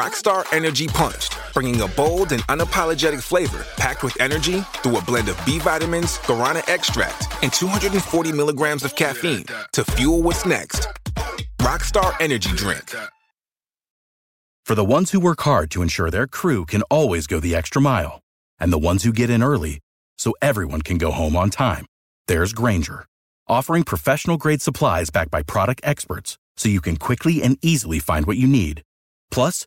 Rockstar Energy Punched, bringing a bold and unapologetic flavor packed with energy through a blend of B vitamins, guarana extract, and 240 milligrams of caffeine to fuel what's next. Rockstar Energy Drink. For the ones who work hard to ensure their crew can always go the extra mile, and the ones who get in early so everyone can go home on time, there's Granger, offering professional grade supplies backed by product experts so you can quickly and easily find what you need. Plus,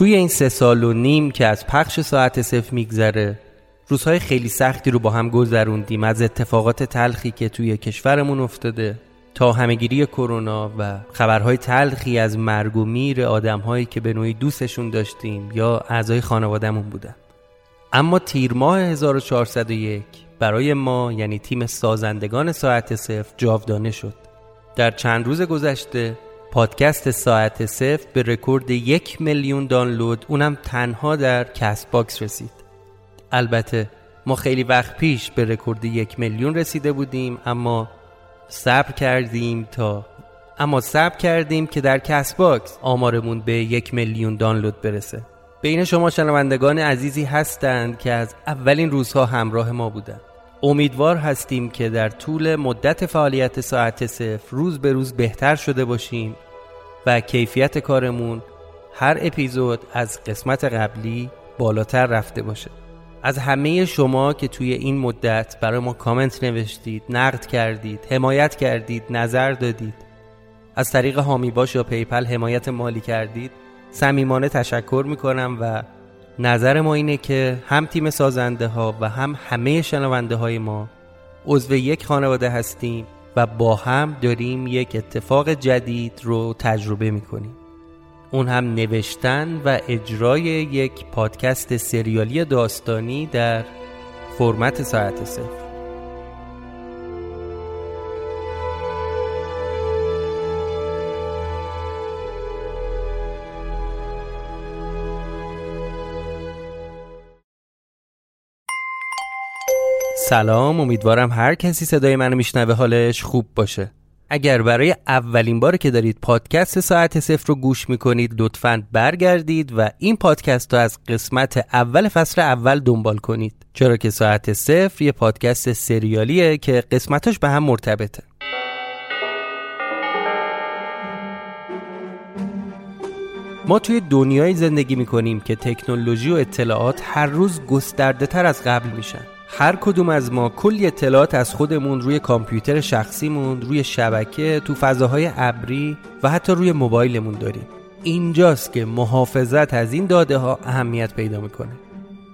توی این سه سال و نیم که از پخش ساعت صفر میگذره روزهای خیلی سختی رو با هم گذروندیم از اتفاقات تلخی که توی کشورمون افتاده تا همهگیری کرونا و خبرهای تلخی از مرگ و میر آدمهایی که به نوعی دوستشون داشتیم یا اعضای خانوادهمون بودن. اما تیر ماه 1401 برای ما یعنی تیم سازندگان ساعت صفر جاودانه شد. در چند روز گذشته پادکست ساعت صفر به رکورد یک میلیون دانلود اونم تنها در Castbox رسید. البته ما خیلی وقت پیش به رکورد یک میلیون رسیده بودیم اما صبر کردیم تا اما صبر کردیم که در Castbox آمارمون به یک میلیون دانلود برسه. بین شما شنوندگان عزیزی هستند که از اولین روزها همراه ما بودند امیدوار هستیم که در طول مدت فعالیت ساعت صفر روز به روز بهتر شده باشیم و کیفیت کارمون هر اپیزود از قسمت قبلی بالاتر رفته باشه. از همه شما که توی این مدت برای ما کامنت نوشتید نقد کردید حمایت کردید نظر دادید از طریق حامی باش یا PayPal حمایت مالی کردید صمیمانه تشکر می‌کنم و نظر ما اینه که هم تیم سازنده ها و هم همه شنونده های ما عضو یک خانواده هستیم و با هم داریم یک اتفاق جدید رو تجربه می‌کنیم. اون هم نوشتن و اجرای یک پادکست سریالی داستانی در فرمت ساعت صفر. سلام امیدوارم هر کسی صدای منو میشنوه حالش خوب باشه. اگر برای اولین بار که دارید پادکست ساعت صفر رو گوش می‌کنید لطفا برگردید و این پادکست رو از قسمت اول فصل اول دنبال کنید. چرا که ساعت صفر یه پادکست سریالیه که قسمتش به هم مرتبطه. ما توی دنیای زندگی می‌کنیم که تکنولوژی و اطلاعات هر روز گسترده تر از قبل میشن. هر کدوم از ما کلی اطلاعات از خودمون روی کامپیوتر شخصیمون روی شبکه تو فضاهای ابری و حتی روی موبایلمون داریم. اینجاست که محافظت از این داده ها اهمیت پیدا می‌کنه.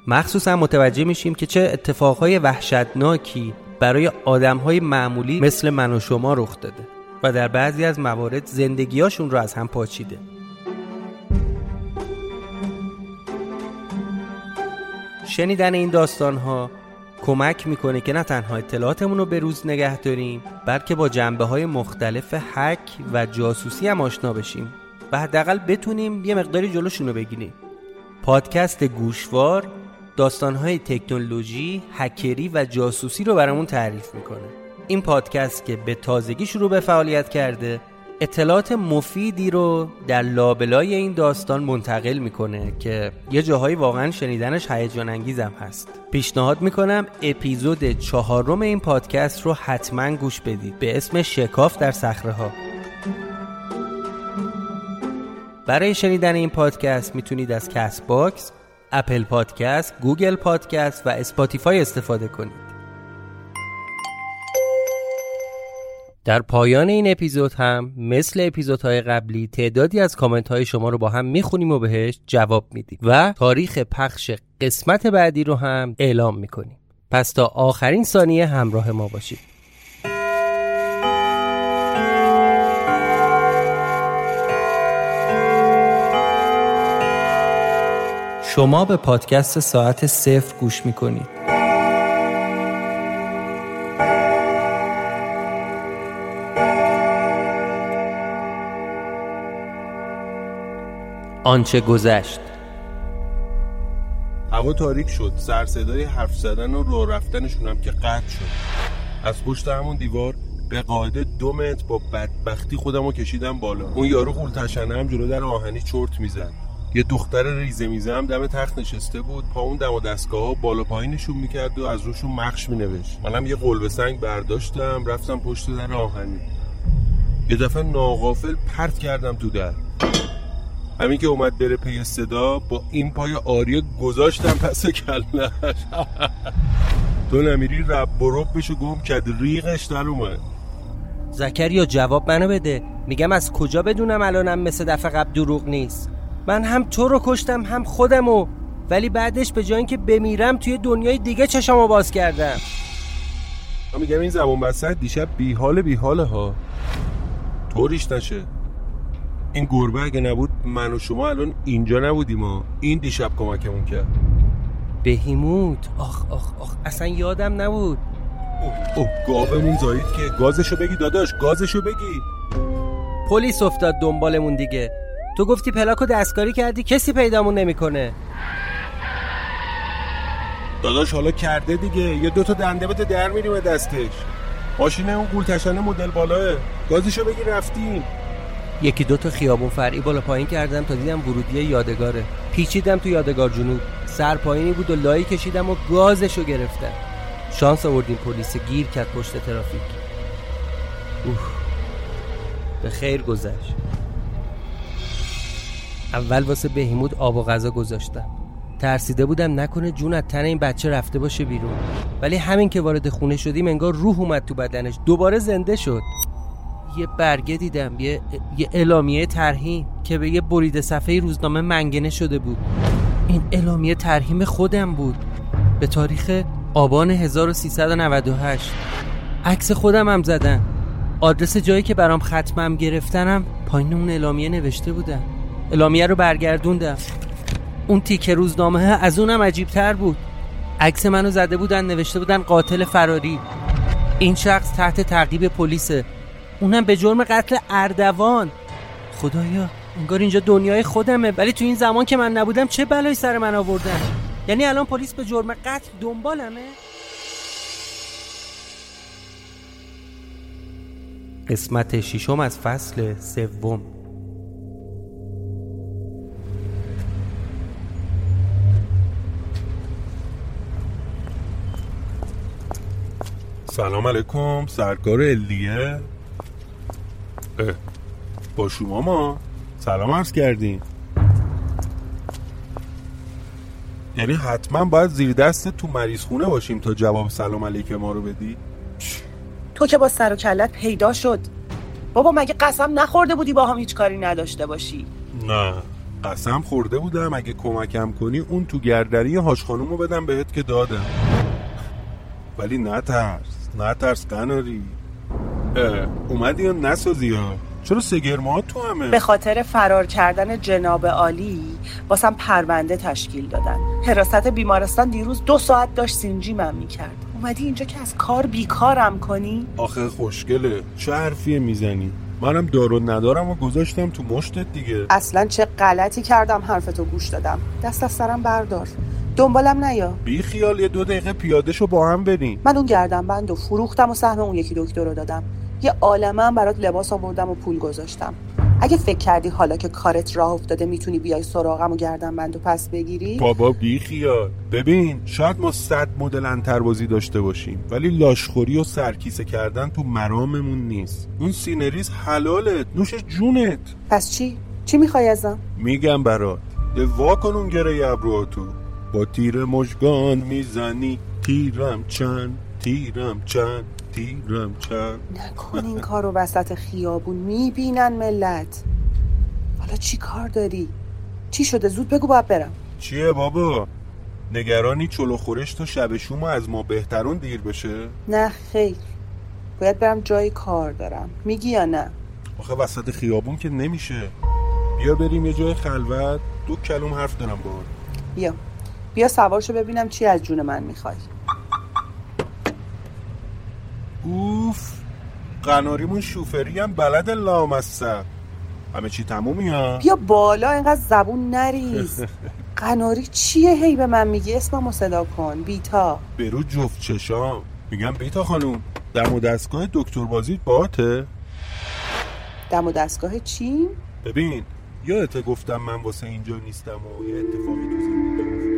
مخصوصا متوجه میشیم که چه اتفاقهای وحشتناکی برای آدمهای معمولی مثل من و شما رخ داده و در بعضی از موارد زندگیاشون رو از هم پاچیده. شنیدن این داستان ها کمک می‌کنه که نه تنها اطلاعاتمون رو به روز نگه داریم بلکه با جنبه های مختلف حک و جاسوسی هم آشنا بشیم و حداقل بتونیم یه مقداری جلوشون رو بگیریم. پادکست گوشوار داستانهای تکنولوژی، هکری و جاسوسی رو برامون تعریف می‌کنه. این پادکست که به تازگی شروع به فعالیت کرده اطلاعات مفیدی رو در لابلای این داستان منتقل می‌کنه که یه جاهایی واقعا شنیدنش هیجان انگیزم هست. پیشنهاد می‌کنم اپیزود چهارم این پادکست رو حتما گوش بدید. به اسم شکاف در صخره ها برای شنیدن این پادکست می‌تونید از Castbox، Apple Podcast، Google Podcast و Spotify استفاده کنید. در پایان این اپیزود هم مثل اپیزودهای قبلی تعدادی از کامنت های شما رو با هم می‌خونیم و بهش جواب میدیم و تاریخ پخش قسمت بعدی رو هم اعلام می‌کنیم. پس تا آخرین ثانیه همراه ما باشید. شما به پادکست ساعت صفر گوش می‌کنید. آنچه گذشت. هوا تاریک شد. سر صدای حرف زدن و راه رفتنشون هم که قطع شد. از پشت همون دیوار به قاعده دو متر با بدبختی خودم رو کشیدم بالا. اون یارو قول تشنه هم جلو در آهنی چرت می‌زد. یه دختر ریزه میزه هم دم تخت نشسته بود. پا اون دم و دستگاه ها بالا پایینشون می‌کرد و از روشون مخش مینوشت. منم یه قلب سنگ برداشتم. رفتم پشت در آهنی. یه دفعه ناغافل پرت کردم تو در. همین که اومد بره پی صدا با این پای آریه گذاشتم پس کلنش تو نمیری رب و بشو گم کد ریغش در اومد. زکریا جواب منو بده. میگم از کجا بدونم الانم مثل دفعه قبل دروغ نیست؟ من هم تو رو کشتم هم خودمو. ولی بعدش به جای اینکه بمیرم توی دنیای دیگه چشمو باز کردم. میگم این زمان بسد دیشب بیحال بیحاله ها. طوریش نشه. این گربه اگه نبود من و شما الان اینجا نبودیم ها این دیشب کمکمون کرد. بهیموت آخ آخ آخ اصلا یادم نبود. اوه اوه گاومون زایید که گازشو بگی داداش گازشو بگی. پلیس افتاد دنبالمون دیگه. تو گفتی پلاکو دستکاری کردی کسی پیدامون نمی‌کنه. داداش حالا کرده دیگه. یه دوتا دنده بده در میریم دستش. ماشین اون گول تشنه مدل بالاه گازشو بگی رفتیم. یکی دو تا خیابون فرعی بالا پایین کردم تا دیدم ورودی یادگاره. پیچیدم تو یادگار جنوب. سر پایینی بود و لایی کشیدم و گازشو گرفتم. شانس آوردیم پلیس گیر کرد پشت ترافیک. اوه به خیر گذشت. اول واسه بهیمود آب و غذا گذاشتم. ترسیده بودم نکنه جون از تن این بچه رفته باشه بیرون. ولی همین که وارد خونه شدیم انگار روح اومد تو بدنش. دوباره زنده شد. یه برگه دیدم یه, یه اعلامیه ترهیم که به یه برید صفحه روزنامه منگنه شده بود. این اعلامیه ترهیم خودم بود. به تاریخ آبان 1398 عکس خودم هم زدم آدرس جایی که برام ختمم گرفتنم پایین اون اعلامیه نوشته بودم اعلامیه رو برگردوندم. اون تیکه روزنامه از اونم عجیب تر بود. عکس منو زده بودن نوشته بودن قاتل فراری. این شخص تحت تعقیب پلیسه. اونم به جرم قتل اردوان. خدایا انگار اینجا دنیای خودمه. ولی تو این زمان که من نبودم چه بلایی سر من آوردن؟ یعنی الان پلیس به جرم قتل دنبالمه؟ قسمت ششم از فصل سوم. سلام علیکم سرکار الیه با شما ما. سلام عرض کردیم. یعنی حتما باید زیر دست تو مریض خونه باشیم تا جواب سلام علیک ما رو بدی. تو که با سر و کلت پیدا شد. بابا مگه قسم نخورده بودی با هم هیچ کاری نداشته باشی؟ نه قسم خورده بودم. اگه کمکم کنی اون تو گردری هاش خانومو بدم بهت که دادم. ولی نترس نترس قناری. اه، اومدی یا نسازی ها چرا سگرما تو همه؟ به خاطر فرار کردن جناب عالی واسم پرونده تشکیل دادن. حراست بیمارستان دیروز دو ساعت داشت سینجی من می‌کرد. اومدی اینجا که از کار بیکارم کنی؟ آخه خوشگله. چه حرفیه می‌زنی؟ منم دارو ندارم و گذاشتم تو مشتت دیگه. اصلا چه غلطی کردم حرفتو گوش دادم. دست از سرم بردار. دنبالم نیا. بی خیال یه دو دقیقه پیاده شو با هم بریم. من اون گردن بند و فروختم و سهم اون یکی دکتر رو دادم. یه عالمه هم برات لباس آوردم و پول گذاشتم. اگه فکر کردی حالا که کارت راه افتاده می‌تونی بیای سراغم و گردن بند و پس بگیری؟ بابا بی خیال. ببین شاید ما صد مدل انتربازی داشته باشیم ولی لاشخوری و سرکیسه کردن تو مراممون نیست. اون سینه ریز حلالت نوش جونت. پس چی؟ چی می‌خوای ازم؟ میگم برات. یه وا کن اون گره ابروهاتو با تیر مژگان می‌زنی تیرم چند تیرم چند. تیرم چند؟ نکن این کار رو وسط خیابون. می‌بینن ملت. حالا چی کار داری؟ چی شده؟ زود بگو باید برم. چیه بابا؟ نگرانی چلو خورش تا شب شوم از ما بهترون دیر بشه؟ نه خیر. باید برم جای کار دارم. میگی یا نه؟ آخه وسط خیابون که نمیشه. بیا بریم یه جای خلوت. دو کلوم حرف دارم باهات بیا. بیا سوارشو ببینم چی از جون من می‌خوای. اوف. قناریمون شوفری هم بلد لامصب. همه چی تمومی ها؟ بیا بالا اینقدر زبون نریز. قناری چیه هی به من میگی اسممو صدا کن. بیتا. برو جفت چشام. میگم بیتا خانوم. دم و دستگاه دکتر بازی باته. دم و دستگاه چی؟ ببین یادت گفتم من واسه اینجا نیستم و یه اتفاقی تو زندگی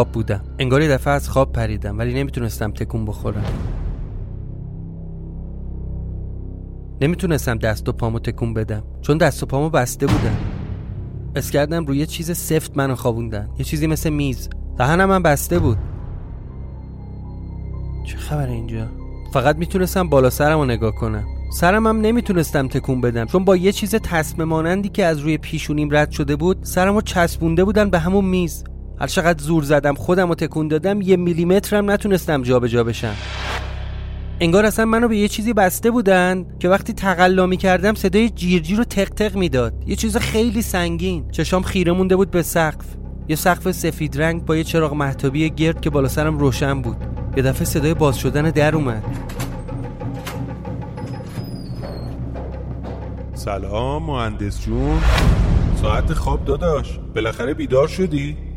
خواب بودم انگار یه دفعه از خواب پریدم ولی نمی‌تونستم تکون بخورم. نمی‌تونستم دست و پامو تکون بدم. چون دست و پامو بسته بودم. اس کردم روی چیز سفت منو خوابوندن. یه چیزی مثل میز. دهنم من بسته بود. چه خبر اینجا؟ فقط می‌تونستم بالا سرم رو نگاه کنم. سرم هم نمی‌تونستم تکون بدم. چون با یه چیز تصمه مانندی که از روی پیشونیم رد شده بود سرم رو چسبونده بودن به همون میز. هر چقدر زور زدم خودم رو تکون دادم یه میلیمترم نتونستم جابجا بشم. انگار اصلا منو به یه چیزی بسته بودن که وقتی تقلا می کردم صدای جیرجیر رو تق تق می‌داد. یه چیز خیلی سنگین. چشام خیره مونده بود به سقف. یه سقف سفید رنگ با یه چراغ محتابی گرد که بالا سرم روشن بود. یه دفعه صدای باز شدن در اومد. سلام مهندس جون. ساعت خواب داداش. بالاخره بیدار شدی؟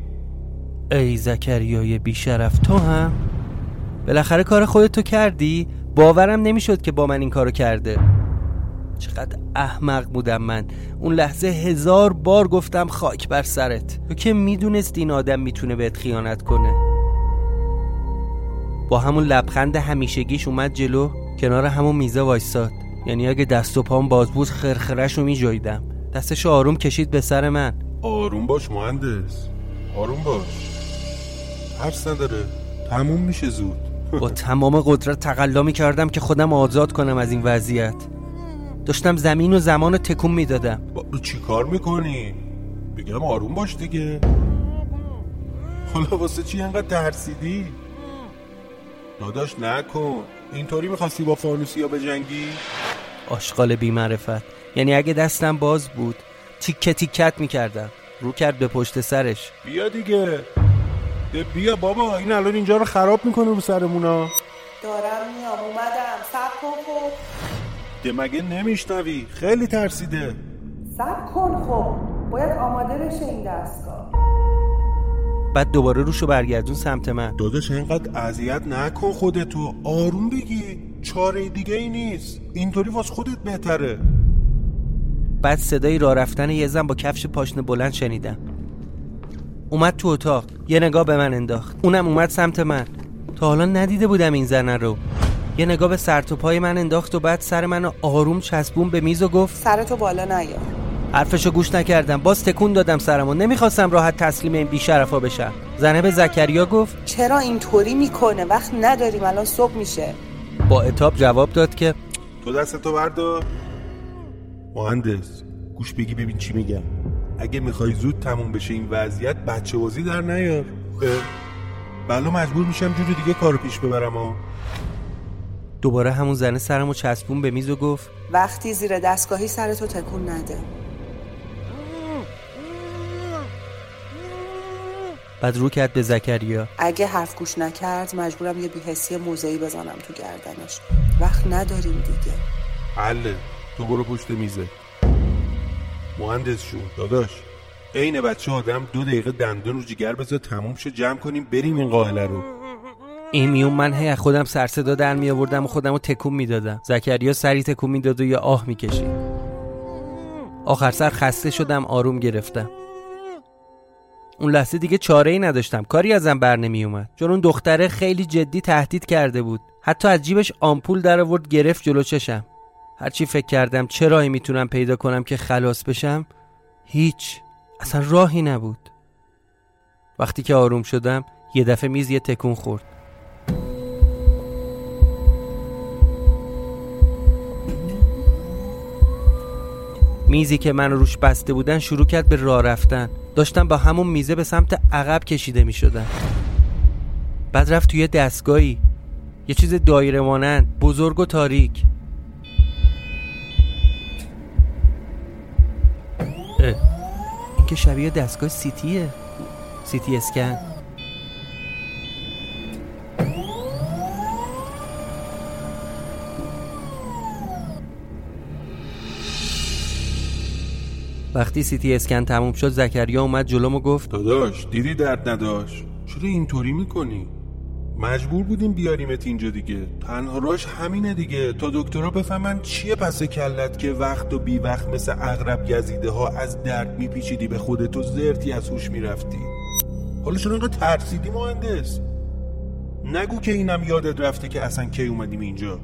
ای زکریای بیشرف تو هم بالاخره کار خودتو کردی؟ باورم نمی‌شد که با من این کارو کرده. چقدر احمق بودم من. اون لحظه هزار بار گفتم خاک بر سرت. تو که می‌دونست این آدم می‌تونه بهت خیانت کنه. با همون لبخند همیشگیش اومد جلو کنار همون میزه وایساد. یعنی اگه دست و پام باز بود خرخرش رو میجاییدم دستش آروم کشید به سر من. آروم باش مهندس. آروم باش. حرف نداره. تموم میشه زود. با تمام قدرت تقلا کردم که خودم آزاد کنم از این وضعیت. داشتم زمین و زمان رو تکون می‌دادم. با چی کار می‌کنی؟ بگم آروم باش دیگه. حالا واسه چی انقدر ترسیدی؟ داداش نکن. اینطوری می‌خواستی با فانوسیا به جنگی؟ آشغال بیمعرفت. یعنی اگه دستم باز بود تیکه تیکت می‌کردم. رو کرد به پشت سرش. بیا دیگه. بیا بابا این الان اینجا رو خراب می‌کنه رو سرمونا دارم میام اومدم. سب کن ده مگه نمیشنوی؟ خیلی ترسیده. سب کن خب. باید آماده بشه این دستگاه. بعد دوباره روشو برگردون سمت من. داداش اینقدر اذیت نکن خودتو. آروم بگی. چاره دیگه ای نیست. اینطوری واس خودت بهتره. بعد صدای راه رفتن یه زن با کفش پاشنه بلند شنیدم. اومد تو اتاق یه نگاه به من انداخت. اونم اومد سمت من. تا حالا ندیده بودم این زن رو. یه نگاه به سر تو پای من انداخت و بعد سر منو آروم چسبون به میز و گفت سرتو بالا نیار حرفشو گوش نکردم. باز تکون دادم سرمو. نمی‌خواستم راحت تسلیم این بیشرفا بشم. زنه به زکریا گفت چرا اینطوری می‌کنه؟ وقت نداریم. الان صبح میشه. با اتاب جواب داد که تو دستتو بردار. مهندس گوش بگی ببین چی میگم. اگه می‌خوای زود تموم بشه این وضعیت بچه بازی در نیار. بلا مجبور میشم جور دیگه کارو پیش ببرم ها. دوباره همون زنه سرمو چسبون به میز و گفت وقتی زیر دستگاهی سرتو تکون نده. بعد رو کرد به زکریا. اگه حرف گوش نکرد مجبورم یه بیهسی موزهی بزنم تو گردنش. وقت نداریم دیگه. حله تو برو پشت میزه. مهندس شون داداش. عین بچه آدم دو دقیقه دندون رو جگر بذار تموم شه جمع کنیم بریم این قائله رو. این میون من هی خودم سر صدا در می آوردم و خودم رو تکون می‌دادم. زکریا سری تکون می‌داد و یا آه می‌کشید. آخر سر خسته شدم آروم گرفتم. اون لحظه دیگه چاره ای نداشتم. کاری ازم بر نمی اومد چون اون دختره خیلی جدی تهدید کرده بود. حتی از جیبش آمپول در آورد گرفت جلو چشم. هرچی فکر کردم چه راهی می‌تونم پیدا کنم که خلاص بشم هیچ اصلا راهی نبود. وقتی که آروم شدم یه دفعه میز یه تکون خورد. میزی که من روش بسته بودن شروع کرد به راه رفتن. داشتم با همون میزه به سمت عقب کشیده می شدم بعد رفت توی دستگاهی. یه چیز دایره مانند بزرگ و تاریک. که شبیه دستگاه سیتیه. سیتی اسکن. وقتی سیتی اسکن تموم شد زکریا اومد جلوم و گفت داداش دیدی درد نداشت؟ چرا اینطوری می‌کنی؟ مجبور بودیم بیاریمت اینجا دیگه. تنها راش همینه دیگه. تا دکترها بفهمن چیه پس کلت که وقت و بی وقت مثل اغرب گزیده ها از درد میپیچیدی به خودت و زرتی از هوش می‌رفتی. حالا چرا اینقدر ترسیدی مهندس. نگو که اینم یادت رفته که اصلا کی اومدیم اینجا.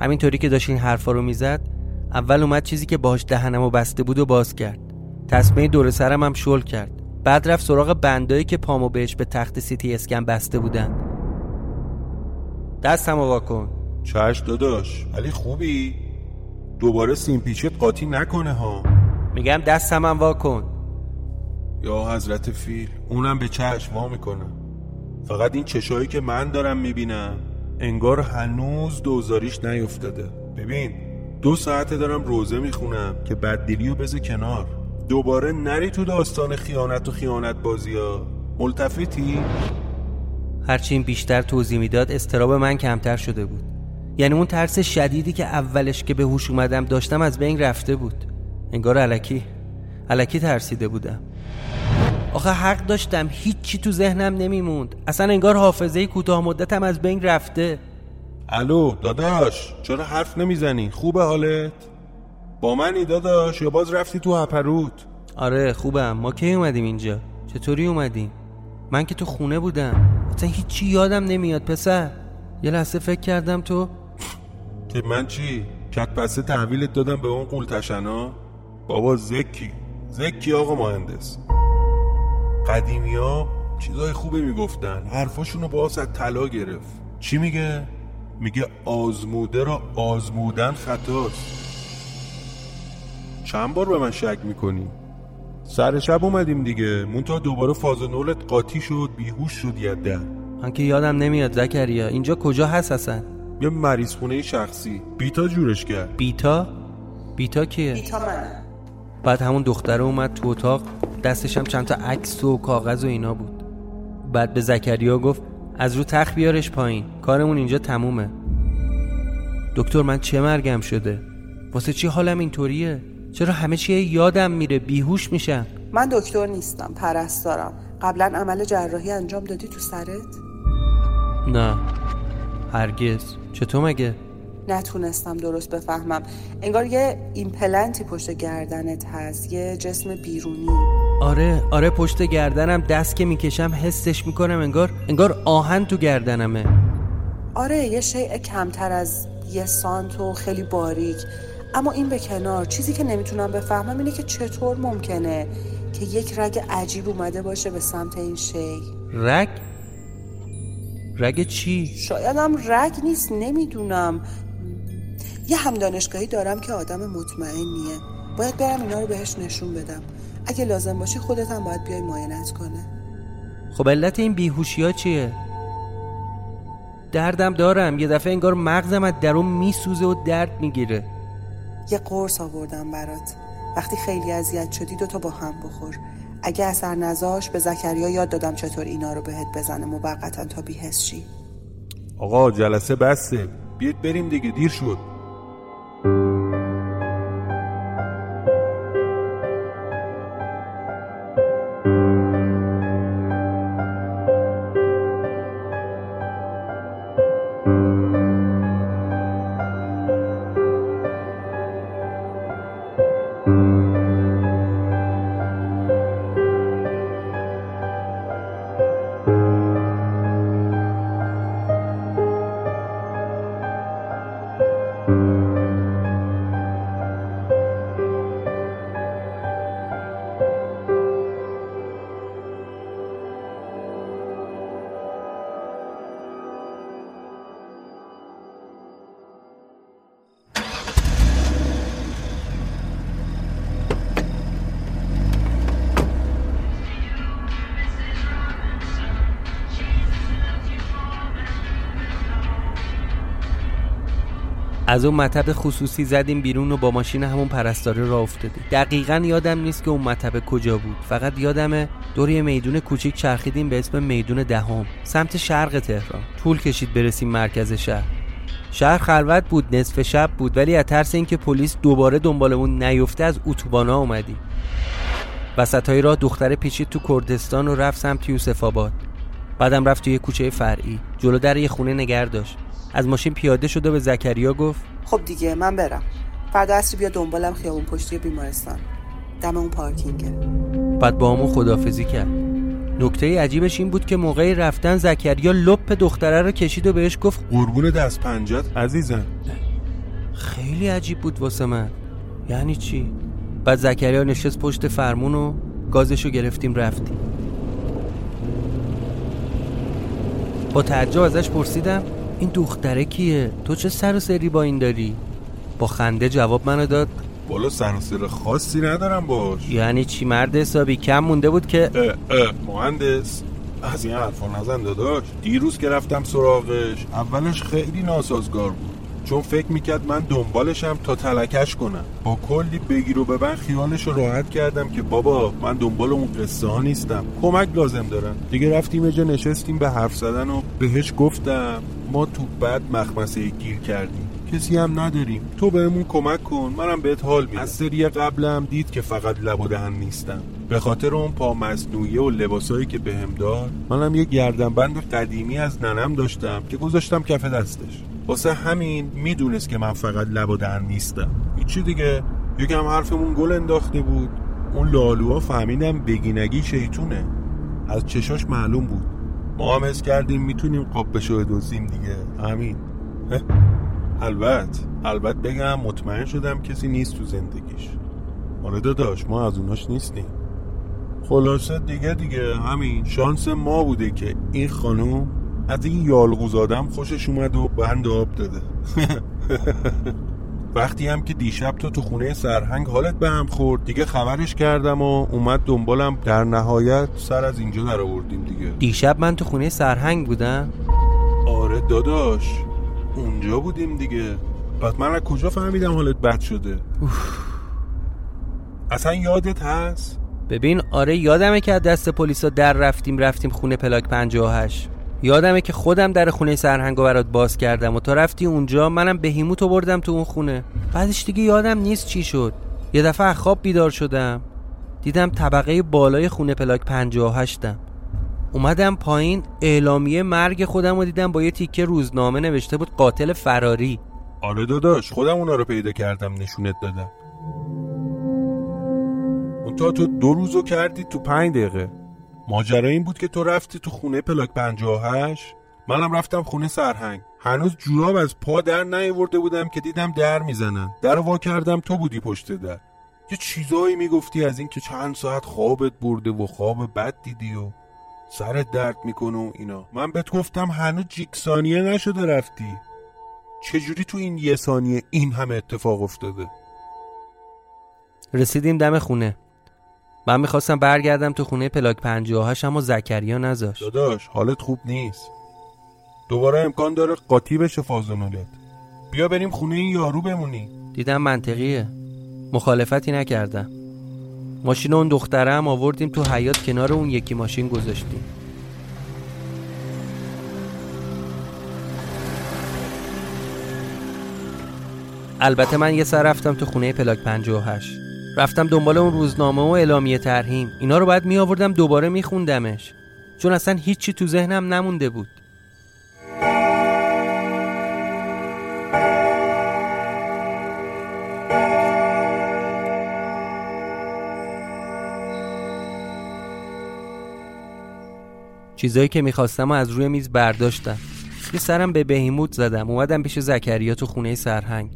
همینطوری که داشت این حرفا رو می‌زد اول اومد چیزی که باهاش دهنمو بسته بود و باز کرد. تسمه دور سرم هم شل کرد. بعد رفت سراغ بندایی که پامو بهش به تخت سیتی اسکن بسته بودن. دستمو واکن. چش داداش ولی خوبی؟ دوباره سیمپیچت قاطی نکنه ها. میگم دستم هم واکن. یا حضرت فیل اونم به چشم وا می‌کنه. فقط این چشایی که من دارم می‌بینم انگار هنوز دوزاریش نیفتاده. ببین دو ساعته دارم روزه می‌خونم که بددلی رو بذار کنار. دوباره نری تو داستان خیانت و خیانت بازی ها ملتفتی؟ هرچی این بیشتر توضیح می‌داد استراب من کمتر شده بود. یعنی اون ترس شدیدی که اولش که به هوش اومدم داشتم از بین رفته بود. انگار علکی علکی ترسیده بودم. آخه حق داشتم هیچی تو ذهنم نمیموند. اصلا انگار حافظه کوتاه مدتم از بین رفته. الو داداش چرا حرف نمی‌زنی؟ خوبه حالت؟ با منی داداش یا باز رفتی تو هپروت؟ آره خوبم. ما کی اومدیم اینجا؟ چطوری اومدیم؟ من که تو خونه بودم. اصلا هیچی یادم نمیاد پسر. یه لحظه فکر کردم تو که من چی؟ کت پسه تحویلت دادم به اون قولتشنا؟ بابا زکی. زکی آقا مهندس. قدیمی ها چیزای خوبی می‌گفتن. حرفاشونو باز از طلا گرفت. چی میگه؟ میگه آزموده را آزمودن خطاست. چند بار به من شک می‌کنی؟ سر شب اومدیم دیگه. مونتا دوباره فاز نولت قاطی شد بیهوش شد یده من که یادم نمیاد زکریا. اینجا کجا هست اصلا؟ یه مریض خونه شخصی. بیتا جورش کرد. بیتا؟ بیتا کیه؟ بیتا من بعد همون دختره اومد تو اتاق. دستش هم چند تا عکس و کاغذ و اینا بود. بعد به زکریا گفت از رو تخت بیارش پایین. کارمون اینجا تمومه. دکتر من چه مرگم شده؟ واسه چی حالم اینطوریه؟ چرا همه چی یادم میره؟ بیهوش میشم من دکتر نیستم پرستارم قبلا عمل جراحی انجام دادی تو سرت؟ نه. هرگز. چطور مگه؟ نتونستم درست بفهمم. انگار یه ایمپلنتی پشت گردنت هست یه جسم بیرونی. آره آره پشت گردنم دست که می‌کشم حسش می‌کنم انگار انگار آهن تو گردنمه. آره یه شیء کمتر از یه سانت و خیلی باریک. اما این به کنار. چیزی که نمی‌تونم بفهمم اینه که چطور ممکنه که یک رگ عجیب اومده باشه به سمت این شی. رگ؟ رگ چی؟ شایدم رگ نیست نمی‌دونم. یه هم دانشگاهی دارم که آدم مطمئنیه. باید برم اینا رو بهش نشون بدم. اگه لازم باشی خودت هم باید بیای معاینت کنه. خب علت این بیهوشی ها چیه؟ دردم دارم. یه دفعه انگار مغزم از درون میسوزه و درد می‌گیره. یه قرص آوردم برات. وقتی خیلی اذیت شدی دوتا با هم بخور. اگه اثر نزاش به زکریا یاد دادم چطور اینا رو بهت بزنه. موقتا تا بیهس شی. آقا جلسه بسته بیاید بریم دیگه. دیر شد. از اون مطب خصوصی زدیم بیرون و با ماشین همون پرستاره را افتادیم. دقیقا یادم نیست که اون مطب کجا بود. فقط یادمه دور یه میدون کوچیک چرخیدیم به اسم میدون دهم. سمت شرق تهران. طول کشید برسیم مرکز شهر. شهر خلوت بود نصف شب بود ولی از ترس اینکه پلیس دوباره دنبالمون نیفته از اتوبانا اومدیم. وسط های راه دختره پیچید تو کردستان و رفت سمت یوسف آباد. بعدم رفت توی کوچه فرعی. جلو در یه خونه نگر داشت. از ماشین پیاده شد و به زکریا گفت خب دیگه من برم. فردا عصری بیا دنبالم خیابون پشتی بیمارستان. دم اون پارکینگه بعد با همون خدافزی کرد. نکته عجیبش این بود که موقع رفتن زکریا لپ دختره رو کشید و بهش گفت قربون دست پنجت عزیزم. خیلی عجیب بود واسه من. یعنی چی؟ بعد زکریا نشست پشت فرمون و گازشو گرفتیم رفتیم. با تعجب ازش پرسیدم این دختره کیه؟ تو چه سر و سری با این داری؟ با خنده جواب منو داد. بالا سر و سر خاصی ندارم باش. یعنی چی مرد حسابی؟ کم مونده بود که اه اه مهندس از این حرفا نزن داداش. دیروز که رفتم سراغش اولش خیلی ناسازگار بود. چون فکر می‌کرد من دنبالشم تا تلکش کنم. با کلی بگیر و ببن خیالش راحت کردم که بابا من دنبال اون قصه ها نیستم. کمک لازم دارم. دیگه رفتیم جا نشستیم به حرف زدن و بهش گفتم ما تو بد مخمسه گیر کردیم. کسی هم نداریم. تو بهمون کمک کن منم بهت حال میدم. از سری قبلم دید که فقط لب و دهن نیستم. به خاطر اون پا مصنوعی و لباسایی که بهم داد منم یه گردنبند قدیمی از ننم داشتم که گذاشتم کف دستش. واسه همین می‌دونست که من فقط لب و دهن نیستم. هیچی دیگه. یکم حرفمون گل انداخته بود. اون لالوها فهمیدم بگینگی شیطونه. از چشاش معلوم بود. ما هم حس کردیم می‌تونیم قاب بشو دوزیم دیگه. همین. البته. البته بگم مطمئن شدم کسی نیست تو زندگیش. آره داداش ما از اوناش نیستیم. خلاصه دیگه دیگه. همین. شانس ما بوده که این خانوم از این یالغوز آدم خوشش اومد و بند آب داده. وقتی هم که دیشب تو تو خونه سرهنگ حالت به هم خورد دیگه خبرش کردم و اومد دنبالم. در نهایت سر از اینجا در آوردیم دیگه. دیشب من تو خونه سرهنگ بودم؟ آره داداش اونجا بودیم دیگه. بعد من از کجا فهمیدم حالت بد شده؟ اصلا یادت هست؟ ببین آره یادمه که از دست پلیسا در رفتیم رفتیم خونه پلاک 58 یادمه که خودم در خونه سرهنگو برات باز کردم و تا رفتی اونجا منم بهیموتو بردم تو اون خونه. بعدش دیگه یادم نیست چی شد. یه دفعه خواب بیدار شدم. دیدم طبقه بالای خونه پلاک 58 م اومدم پایین اعلامیه مرگ خودم رو دیدم با یه تیکه روزنامه نوشته بود قاتل فراری. آره داداش خودم اونا رو پیدا کردم نشونت دادم. اون تو دو روزو کردی تو پنج دقیقه. ماجرا این بود که تو رفتی تو خونه پلاک 58 منم رفتم خونه سرهنگ. هنوز جوراب از پا در نیورده بودم که دیدم در می‌زنن. در وا کردم تو بودی پشت در. یه چیزایی می‌گفتی از این که چند ساعت خوابت برده و خواب بد دیدی و سرت درد می‌کنه و اینا. من بهت گفتم هنوز جیک ثانیه نشده رفتی. چجوری تو این یه ثانیه این همه اتفاق افتاده؟ رسیدیم دم خونه. من می‌خواستم برگردم تو خونه پلاک 58 اما زکریا نذاشت. داداش حالت خوب نیست. دوباره امکان داره قاطی بشه فازونولت بیا بریم خونه این یارو بمونی. دیدم منطقیه. مخالفتی نکردم. ماشین اون دختره هم آوردیم تو حیات کنار اون یکی ماشین گذاشتیم. البته من یه سر رفتم تو خونه پلاک 58 رفتم دنبال اون روزنامه و اعلامیه ترهیم اینا رو باید می آوردم دوباره می خوندمش چون اصلا هیچی تو ذهنم نمونده بود. چیزایی که می‌خواستم از روی میز برداشتم. یه سرم به بهیموت زدم. اومدم پیش زکریا تو خونه سرهنگ.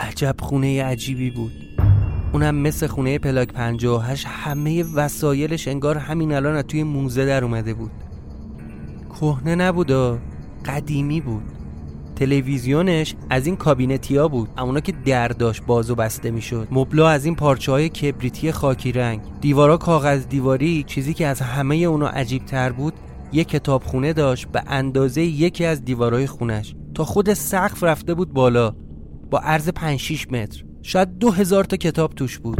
عجب خونه عجیبی بود. اونم مثل خونه پلاک 58 همه وسایلش انگار همین الان از توی موزه در اومده بود. کهنه نبود قدیمی بود. تلویزیونش از این کابینتیا بود. اونا که در داشت باز و بسته می‌شد. مبلا از این پارچه های کبریتی خاکی رنگ. دیوارا کاغذ دیواری چیزی که از همه اونا عجیب تر بود یه کتابخونه داشت به اندازه یکی از دیوارای خونش. تا خود سقف رفته بود بالا با عرض 5 6 متر. شاید دو هزار تا کتاب توش بود.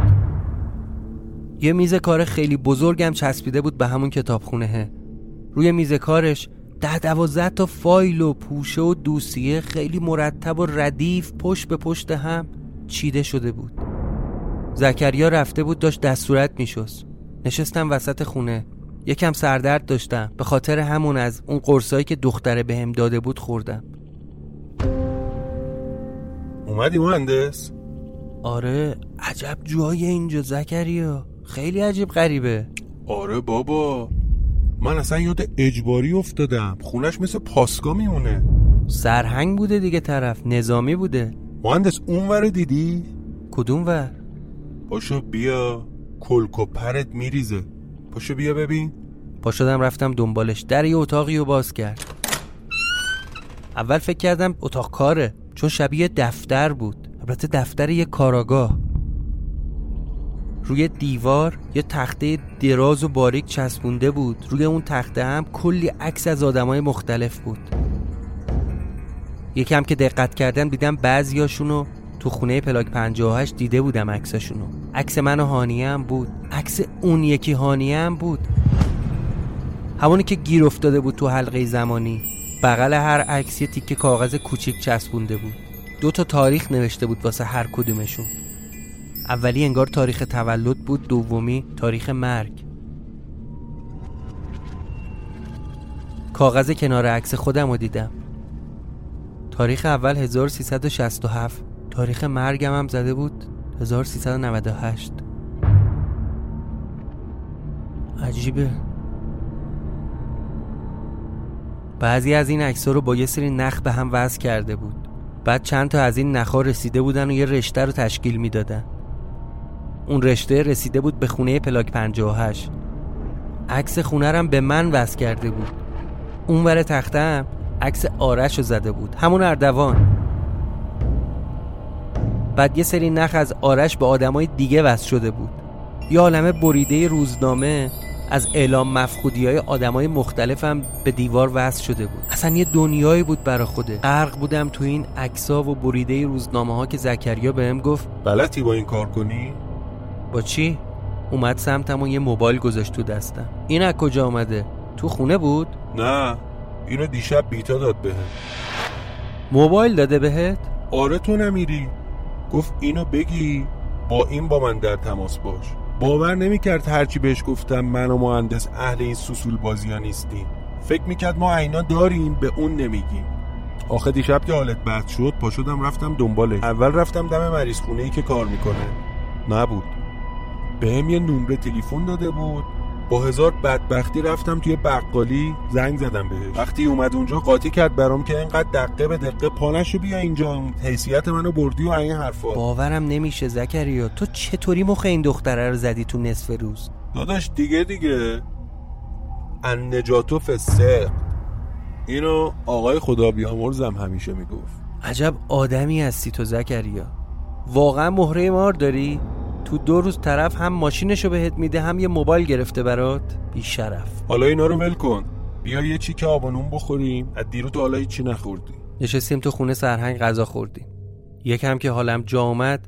یه میز کار خیلی بزرگم چسبیده بود به همون کتابخونه. روی میز کارش ده دوازده تا فایل و پوشه و دوسیه خیلی مرتب و ردیف پشت به پشت هم چیده شده بود. زکریا رفته بود داشت دستورت میشست. نشستم وسط خونه. یکم سردرد داشتم. به خاطر همون از اون قرصایی که دختره بهم داده بود خوردم. اومدی مهندس؟ آره عجب جایی اینجا زکریا. خیلی عجیب غریبه. آره بابا من اصلا یاد اجباری افتادم. خونش مثل پاسگاه میمونه. سرهنگ بوده دیگه طرف نظامی بوده. مهندس اون دیدی؟ کدوم ور؟ پاشو بیا کلکو پرت میریزه. پاشو بیا ببین. پا شدم رفتم دنبالش. در یه اتاقی رو باز کرد. اول فکر کردم اتاق کاره چون شبیه دفتر بود. البته دفتر یه کاراگاه. روی دیوار یه تخته دراز و باریک چسبونده بود. روی اون تخته هم کلی عکس از آدمای مختلف بود. یکم که دقت کردن دیدم بعضیاشونو تو خونه پلاک 58 دیده بودم عکساشونو عکس من و هانیه هم بود. عکس اون یکی هانیه هم بود. همونی که گیر افتاده بود تو حلقه زمانی. بغل هر عکس یه تیکه کاغذ کوچیک چسبونده بود. دو تا تاریخ نوشته بود واسه هر کدومشون. اولی انگار تاریخ تولد بود دومی تاریخ مرگ. کاغذ کنار عکس خودم رو دیدم. تاریخ اول 1367 تاریخ مرگم هم زده بود 1398 عجیبه. بعضی از این عکس رو با یه سری نخ به هم وصل کرده بود. بعد چند تا از این نخها رسیده بودن و یه رشته رو تشکیل می‌دادن. اون رشته رسیده بود به خونه پلاک 58 عکس خونه به من وصل کرده بود. اون ور تختم عکس آرش رو زده بود. همون اردوان. بعد یه سری نخ از آرش به آدمای دیگه وصل شده بود. یه عالمه بریده روزنامه از اعلام مفقودی های آدم های مختلفم به دیوار وصل شده بود اصلا یه دنیایی بود برا خوده غرق بودم تو این عکسا و بریده روزنامه ها که زکریا بهم گفت بلدی با این کار کنی؟ با چی؟ اومد سمتم و یه موبایل گذاشت تو دستم این از کجا آمده؟ تو خونه بود؟ نه اینو دیشب بیتا داد بهم موبایل داده بهت آره تو نمیری گفت اینو بگی با این با من در تماس باش باور نمی‌کرد هرچی بهش گفتم من و مهندس اهل این سوسول بازی ها نیستیم. فکر می‌کرد ما عینا داریم به اون نمیگیم. آخه دیشب که حالت بد شد پا شدم رفتم دنبالش. اول رفتم دم مریض خونه ای که کار می‌کنه. نبود. بهم یه نمره تلفن داده بود. با هزار بدبختی رفتم توی بقالی زنگ زدم بهش. وقتی اومد اونجا قاطی کرد برام که اینقدر دقه به دقه پانشو بیا اینجا. حیثیت منو بردی و این حرفا. باورم نمیشه زکریا تو چطوری مخ این دختره رو زدی تو نصف روز؟ داداش دیگه دیگه. ان نجاتو فسق. اینو آقای خدا بیامرزم همیشه می‌گفت. عجب آدمی هستی تو زکریا. واقعا مهره مار داری؟ تو دو روز طرف هم ماشینشو بهت میده هم یه موبایل گرفته برات. بی شرف حالا اینا رو ول کن. بیا یه چیک آب و نون بخوریم. از دیرو تو حالا هیچی نخوردی. نشستیم تو خونه سرهنگ غذا خوردیم. یکم که حالم جا اومد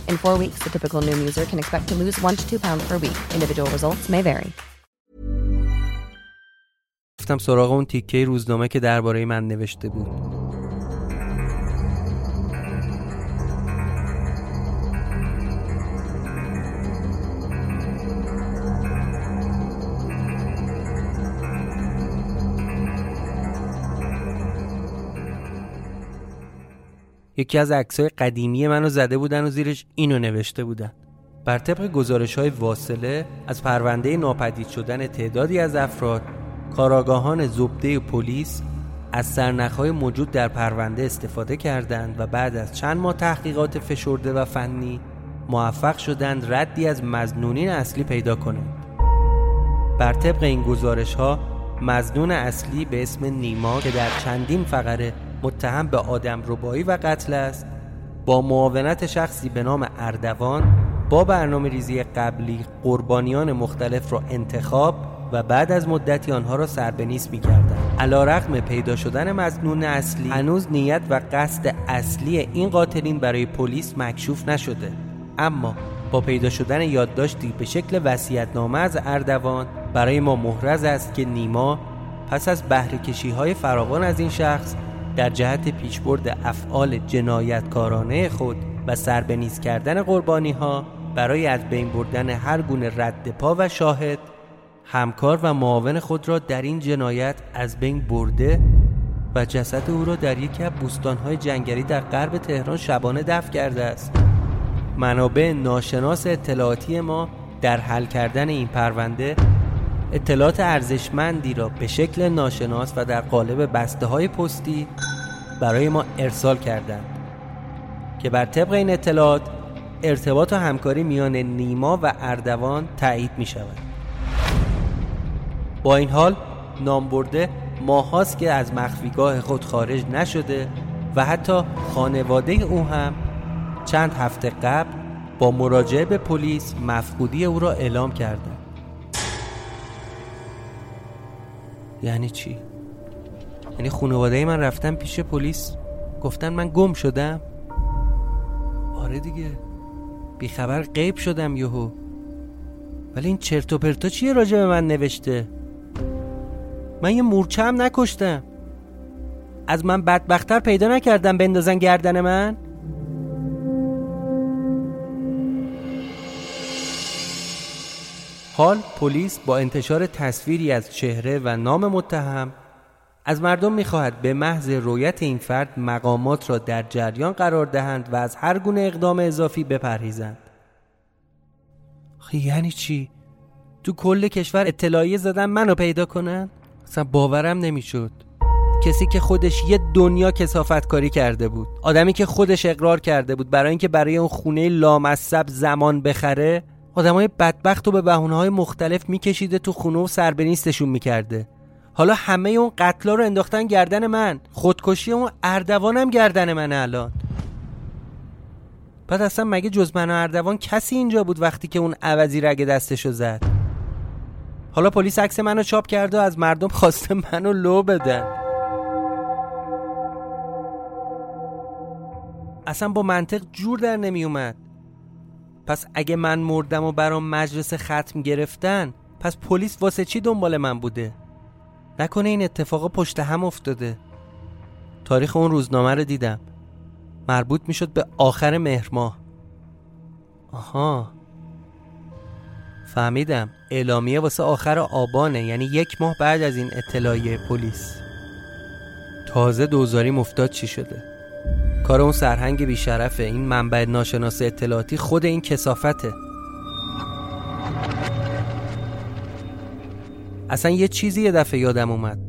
In four weeks, the typical Noom user can expect to lose one to two pounds per week. Individual results may vary. رفتم سراغ اون تیکه روزنامه که درباره من نوشته بود یکی از عکسای قدیمی منو زده بودن و زیرش اینو نوشته بودن. بر طبق گزارش های واصله از پرونده ناپدید شدن تعدادی از افراد کاراگاهان زبده پلیس از سرنخهای موجود در پرونده استفاده کردند و بعد از چند ماه تحقیقات فشرده و فنی موفق شدند ردی از مزنونین اصلی پیدا کنند. بر طبق این گزارش ها مزنون اصلی به اسم نیما که در چندین فقره متهم به آدم ربایی و قتل است با معاونت شخصی به نام اردوان با برنامه ریزی قبلی قربانیان مختلف را انتخاب و بعد از مدتی آنها را سربنیس می کردن. علا رقم پیدا شدن مزنون اصلی هنوز نیت و قصد اصلی این قاتلین برای پلیس مکشوف نشده اما با پیدا شدن یادداشتی به شکل وصیت‌نامه از اردوان برای ما محرز است که نیما پس از بهره های فراوان از این شخص در جهت پیشبرد افعال جنایتکارانه خود و سربنیز کردن قربانی ها برای از بین بردن هر گونه رد پا و شاهد همکار و معاون خود را در این جنایت از بین برده و جسد او را در یکی از بوستانهای جنگلی در غرب تهران شبانه دفن کرده است. منابع ناشناس اطلاعاتی ما در حل کردن این پرونده اطلاعات ارزشمندی را به شکل ناشناس و در قالب بسته های پستی برای ما ارسال کردند که بر طبق این اطلاعات ارتباط و همکاری میان نیما و اردوان تایید می شود با این حال نامبرده ماهاست که از مخفیگاه خود خارج نشده و حتی خانواده او هم چند هفته قبل با مراجعه به پلیس مفقودی او را اعلام کردند. یعنی چی؟ یعنی خانواده من رفتن پیش پلیس گفتن من گم شدم؟ آره دیگه بیخبر غیب شدم یهو. ولی این چرت و پرتا چیه راجع به من نوشته؟ من یه مورچه هم نکشتم. از من بدبختر پیدا نکردم بندازن گردن من؟ حال پلیس با انتشار تصویری از چهره و نام متهم از مردم می‌خواهد به محض رویت این فرد مقامات را در جریان قرار دهند و از هر گونه اقدام اضافی بپرهیزند یعنی چی؟ تو کل کشور اطلاعیه زدن منو پیدا کنن؟ اصلا باورم نمی‌شد کسی که خودش یه دنیا کسافت کاری کرده بود آدمی که خودش اقرار کرده بود برای اینکه برای اون خونه لامصب زمان بخره آدمای بدبخت رو به بهونه های مختلف میکشیده تو خونه و سربنیستشون می‌کرده. حالا همه اون قتلا رو انداختن گردن من. خودکشی اون اردوانم گردن من الان. بعد اصلا مگه جز من و اردوان کسی اینجا بود وقتی که اون عوضی رگ دستشو زد؟ حالا پلیس عکس منو چاپ کرده و از مردم خواسته منو لو بدن. اصلا با منطق جور در نمی پس اگه من مردم و برام مجلس ختم گرفتن پس پلیس واسه چی دنبال من بوده؟ نکنه این اتفاقا پشت هم افتاده. تاریخ اون روزنامه رو دیدم. مربوط می‌شد به آخر مهر ماه. آها. فهمیدم. اعلامیه واسه آخر آبانه یعنی یک ماه بعد از این اطلاعیه پلیس. تازه دوزاری مفتاد چی شده. کار اون سرهنگ بیشرفه. این منبع ناشناس اطلاعاتی خود این کسافته. اصلا یه چیزی یه دفعه یادم اومد.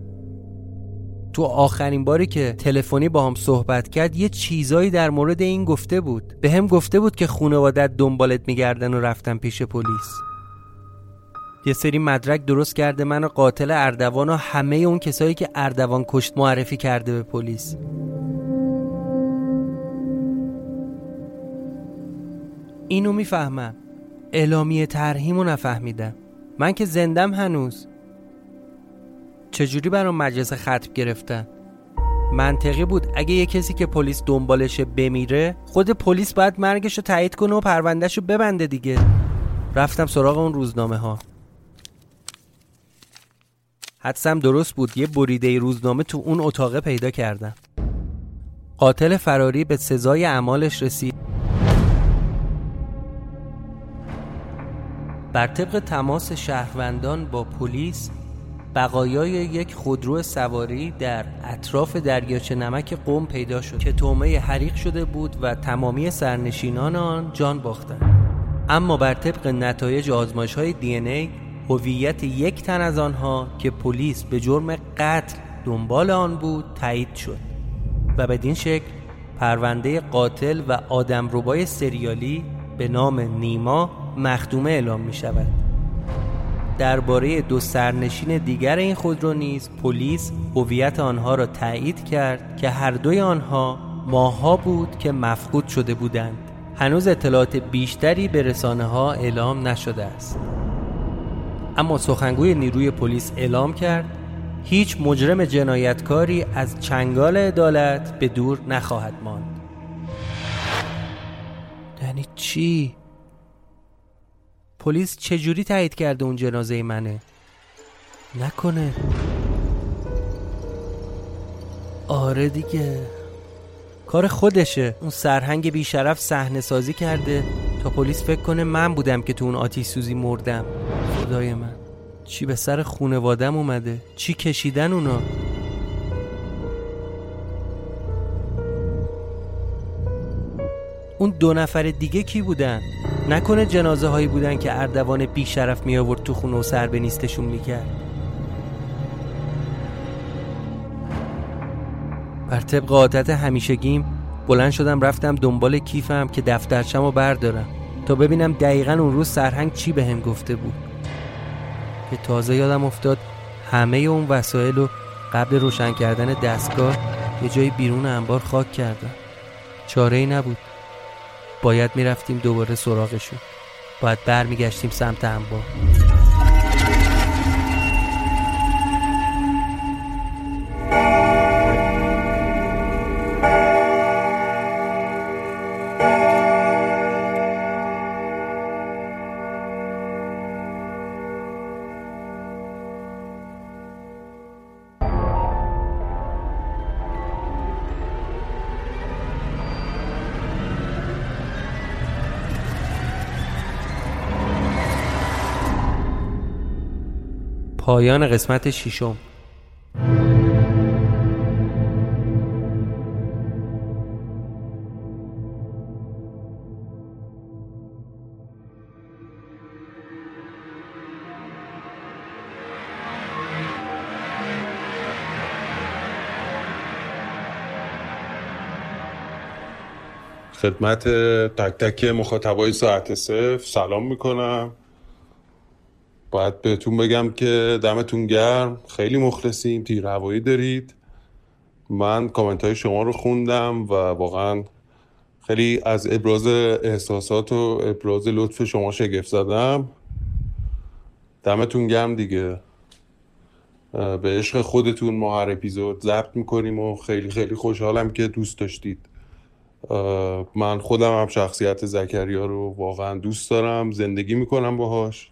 تو آخرین باری که تلفنی با هم صحبت کرد یه چیزایی در مورد این گفته بود. به هم گفته بود که خانوادت دنبالت میگردن و رفتن پیش پلیس. یه سری مدرک درست کرده من و قاتل اردوان و همه اون کسایی که اردوان کشت معرفی کرده به پلیس. اینو می‌فهمم. اعلامیه ترهیمو نفهمیدم. من که زندم هنوز. چجوری برام مجلس ختم گرفتن منطقی بود. اگه یه کسی که پلیس دنبالشه بمیره خود پلیس باید مرگش رو تایید کنه و پروندهش رو ببنده دیگه. رفتم سراغ اون روزنامه ها حدسم درست بود. یه بریده روزنامه تو اون اتاقه پیدا کردم. قاتل فراری به سزای اعمالش رسید. بر طبق تماس شهروندان با پلیس بقایای یک خودرو سواری در اطراف دریاچه نمک قوم پیدا شد که تومه حریق شده بود و تمامی سرنشینان آن جان باختند. اما بر طبق نتایج آزمایش های دی ای هویت یک تن از آنها که پلیس به جرم قتل دنبال آن بود تایید شد و بدین شکل پرونده قاتل و آدمربای سریالی به نام نیما مخدومه اعلام می شود. درباره دو سرنشین دیگر این خودرو نیز پلیس هویت آنها را تایید کرد که هر دوی آنها ماها بود که مفقود شده بودند. هنوز اطلاعات بیشتری به رسانه ها اعلام نشده است. اما سخنگوی نیروی پلیس اعلام کرد هیچ مجرم جنایتکاری از چنگال عدالت به دور نخواهد ماند. یعنی چی؟ پلیس چجوری تایید کرده اون جنازه منه؟ نکنه. آره دیگه. کار خودشه. اون سرهنگ بیشرف صحنه سازی کرده. تا پلیس فکر کنه من بودم که تو اون آتیش سوزی مردم. خدای من. چی به سر خونوادم اومده؟ چی کشیدن اونا؟ اون دو نفر دیگه کی بودن؟ نکنه جنازه هایی بودن که اردوان بی شرف می آورد تو خونه و سر به نیستشون می‌کرد. بر طبق عادت همیشگیم بلند شدم رفتم دنبال کیفم که دفترچم رو بردارم تا ببینم دقیقا اون روز سرهنگ چی به هم گفته بود. که تازه یادم افتاد همه اون وسایل رو قبل روشن کردن دستگاه یه جای بیرون انبار خاک کردم. چاره ای نبود. باید می‌رفتیم دوباره سراغشون. باید برمیگشتیم سمت انبار پایان قسمت ششم. خدمت تک تک مخاطبای ساعت صفر. سلام می‌کنم. باید بهتون بگم که دمتون گرم. خیلی مخلصیم. تیر هوایی دارید. من کامنت های شما رو خوندم و واقعا خیلی از ابراز احساسات و ابراز لطف شما شگفت زدم. دمتون گرم دیگه. به عشق خودتون ما هر اپیزود ضبط می‌کنیم و خیلی خیلی خوشحالم که دوست داشتید. من خودم هم شخصیت زکریا رو واقعا دوست دارم. زندگی می‌کنم باهاش.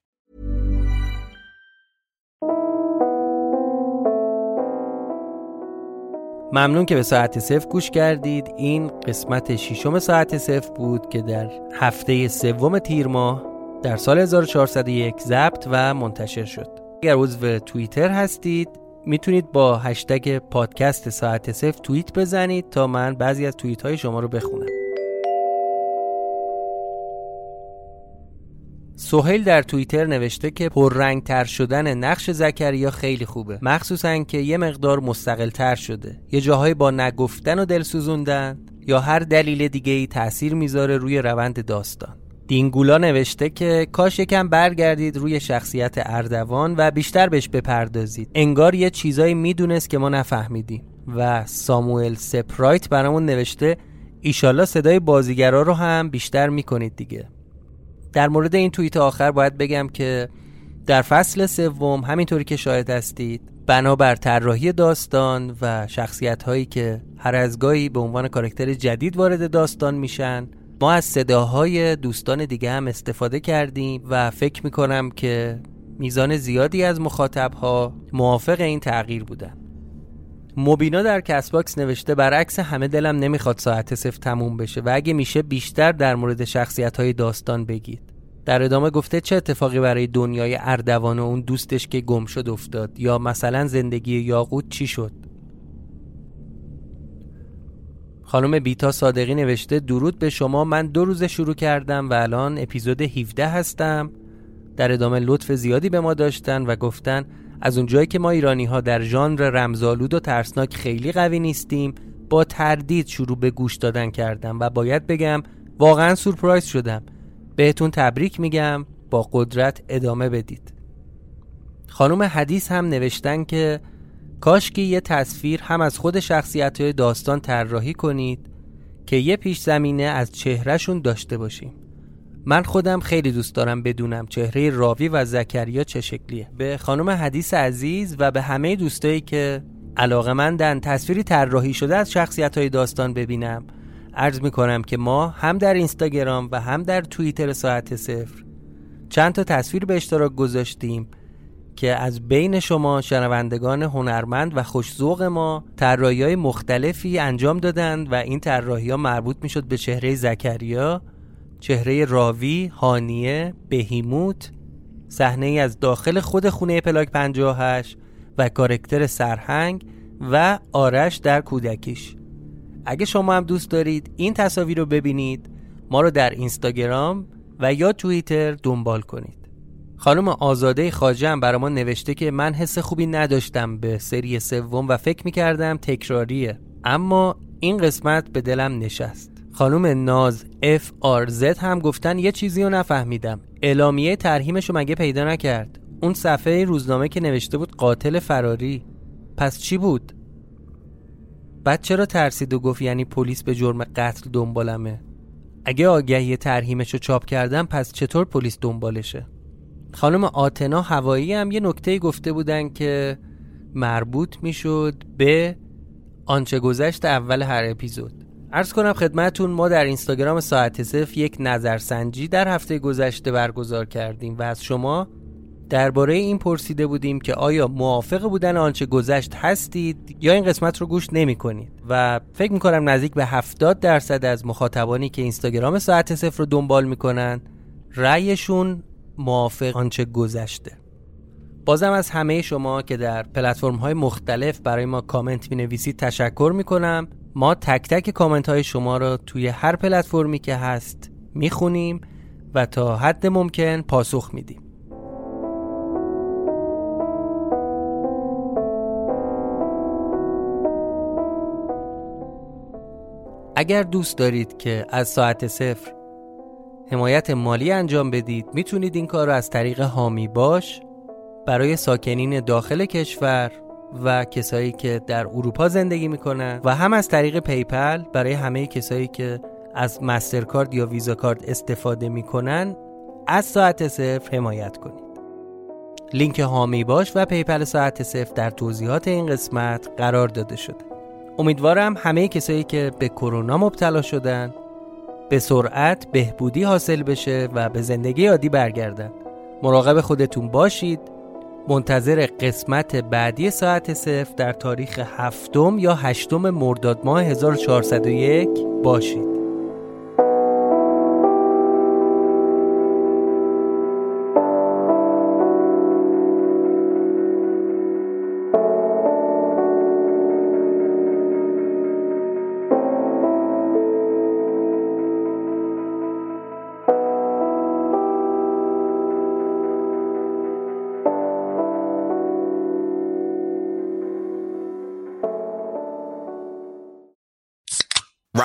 ممنون که به ساعت صفر گوش کردید. این قسمت ششم ساعت صفر بود که در هفته سوم تیر ماه در سال 1401 ضبط و منتشر شد. اگر عضو توییتر هستید می‌تونید با هشتگ پادکست ساعت صفر توییت بزنید تا من بعضی از توییت های شما رو بخونم. سهیل در توییتر نوشته که پررنگ تر شدن نقش زکریا خیلی خوبه. مخصوصا که یه مقدار مستقل تر شده. یه جاهایی با نگفتن و دل سوزوندن یا هر دلیل دیگه ای تأثیر می‌ذاره روی روند داستان. دینگولا نوشته که کاش یکم برگردید روی شخصیت اردوان و بیشتر بهش بپردازید. انگار یه چیزایی می‌دونست که ما نفهمیدیم. و ساموئل سپرایت برامون نوشته ایشالا صدای بازیگرا رو هم بیشتر می‌کنید دیگه. در مورد این توییت آخر باید بگم که در فصل سوم همینطوری که شاهد هستید بنابر طراحی داستان و شخصیت هایی که هر از گاهی به عنوان کارکتر جدید وارد داستان میشن ما از صداهای دوستان دیگه هم استفاده کردیم و فکر می‌کنم که میزان زیادی از مخاطبها موافق این تغییر بودن. مبینا در Castbox نوشته برعکس همه دلم نمی‌خواد ساعت صفر تموم بشه و اگه میشه بیشتر در مورد شخصیت های داستان بگید. در ادامه گفته چه اتفاقی برای دنیای اردوان و اون دوستش که گم شد افتاد؟ یا مثلا زندگی یاقوت چی شد؟ خانم بیتا صادقی نوشته درود به شما من دو روز شروع کردم و الان اپیزود 17 هستم. در ادامه لطف زیادی به ما داشتن و گفتن از اونجایی که ما ایرانی ها در ژانر رمزآلود و ترسناک خیلی قوی نیستیم با تردید شروع به گوش دادن کردم و باید بگم واقعا سورپرایز شدم. بهتون تبریک میگم با قدرت ادامه بدید. خانم حدیث هم نوشتن که کاش که یه تصویر هم از خود شخصیت داستان طراحی کنید که یه پیش زمینه از چهرهشون داشته باشیم. من خودم خیلی دوست دارم بدونم چهره راوی و زکریا چه شکلیه. به خانم حدیث عزیز و به همه دوستایی که علاقه مندن تصویری طراحی شده از شخصیت های داستان ببینم عرض می‌کنم که ما هم در اینستاگرام و هم در توییتر ساعت صفر چند تا تصویر به اشتراک گذاشتیم که از بین شما شنوندگان هنرمند و خوشزوق ما طراحی های مختلفی انجام دادند و این طراحی ها مربوط می‌شد به چهره زکریا چهره راوی، هانیه، بهیموت، صحنه ای از داخل خود خونه پلاک 58 و کارکتر سرهنگ و آرش در کودکیش. اگه شما هم دوست دارید این تصاویر رو ببینید ما رو در اینستاگرام و یا توییتر دنبال کنید. خانم آزاده خاجه هم برای ما نوشته که من حس خوبی نداشتم به سری سوم و فکر می‌کردم تکراریه. اما این قسمت به دلم نشست. خانم ناز اف آر زد هم گفتن یه چیزی رو نفهمیدم. اعلامیه ترهیمش رو مگه پیدا نکرد؟ اون صفحه روزنامه که نوشته بود قاتل فراری. پس چی بود؟ بعد چرا ترسید و گفت یعنی پلیس به جرم قتل دنبالمه؟ اگه آگهی ترهیمش رو چاپ کردم پس چطور پلیس دنبالشه؟ خانم آتنا هوایی هم یه نکته گفته بودن که مربوط می‌شد به آنچه گذشت اول هر اپیزود. ارز کنم خدمتون ما در اینستاگرام ساعت صف یک نظرسنجی در هفته گذشته برگزار کردیم و از شما درباره این پرسیده بودیم که آیا موافق بودن آنچه گذشت هستید یا این قسمت رو گوش نمی کنید و فکر می‌کنم نزدیک به 70 درصد از مخاطبانی که اینستاگرام ساعت صفر رو دنبال می‌کنن رأیشون موافق آنچه گذشته. بازم از همه شما که در پلتفرم های مختلف برای ما کامنت می نویسید تشکر می کنم ما تک تک کامنت های شما را توی هر پلتفرمی که هست می خونیم و تا حد ممکن پاسخ میدیم. اگر دوست دارید که از ساعت صفر حمایت مالی انجام بدید می‌تونید این کار رو از طریق حامی باش برای ساکنین داخل کشور و کسایی که در اروپا زندگی می‌کنن و هم از طریق PayPal برای همه کسایی که از MasterCard یا Visa Card استفاده می‌کنن از ساعت صفر حمایت کنید. لینک حامی باش و PayPal ساعت صفر در توضیحات این قسمت قرار داده شده. امیدوارم همه کسایی که به کرونا مبتلا شدن به سرعت بهبودی حاصل بشه و به زندگی عادی برگردن. مراقب خودتون باشید. منتظر قسمت بعدی ساعت صفر در تاریخ هفتم یا هشتم مرداد ماه 1401 باشید.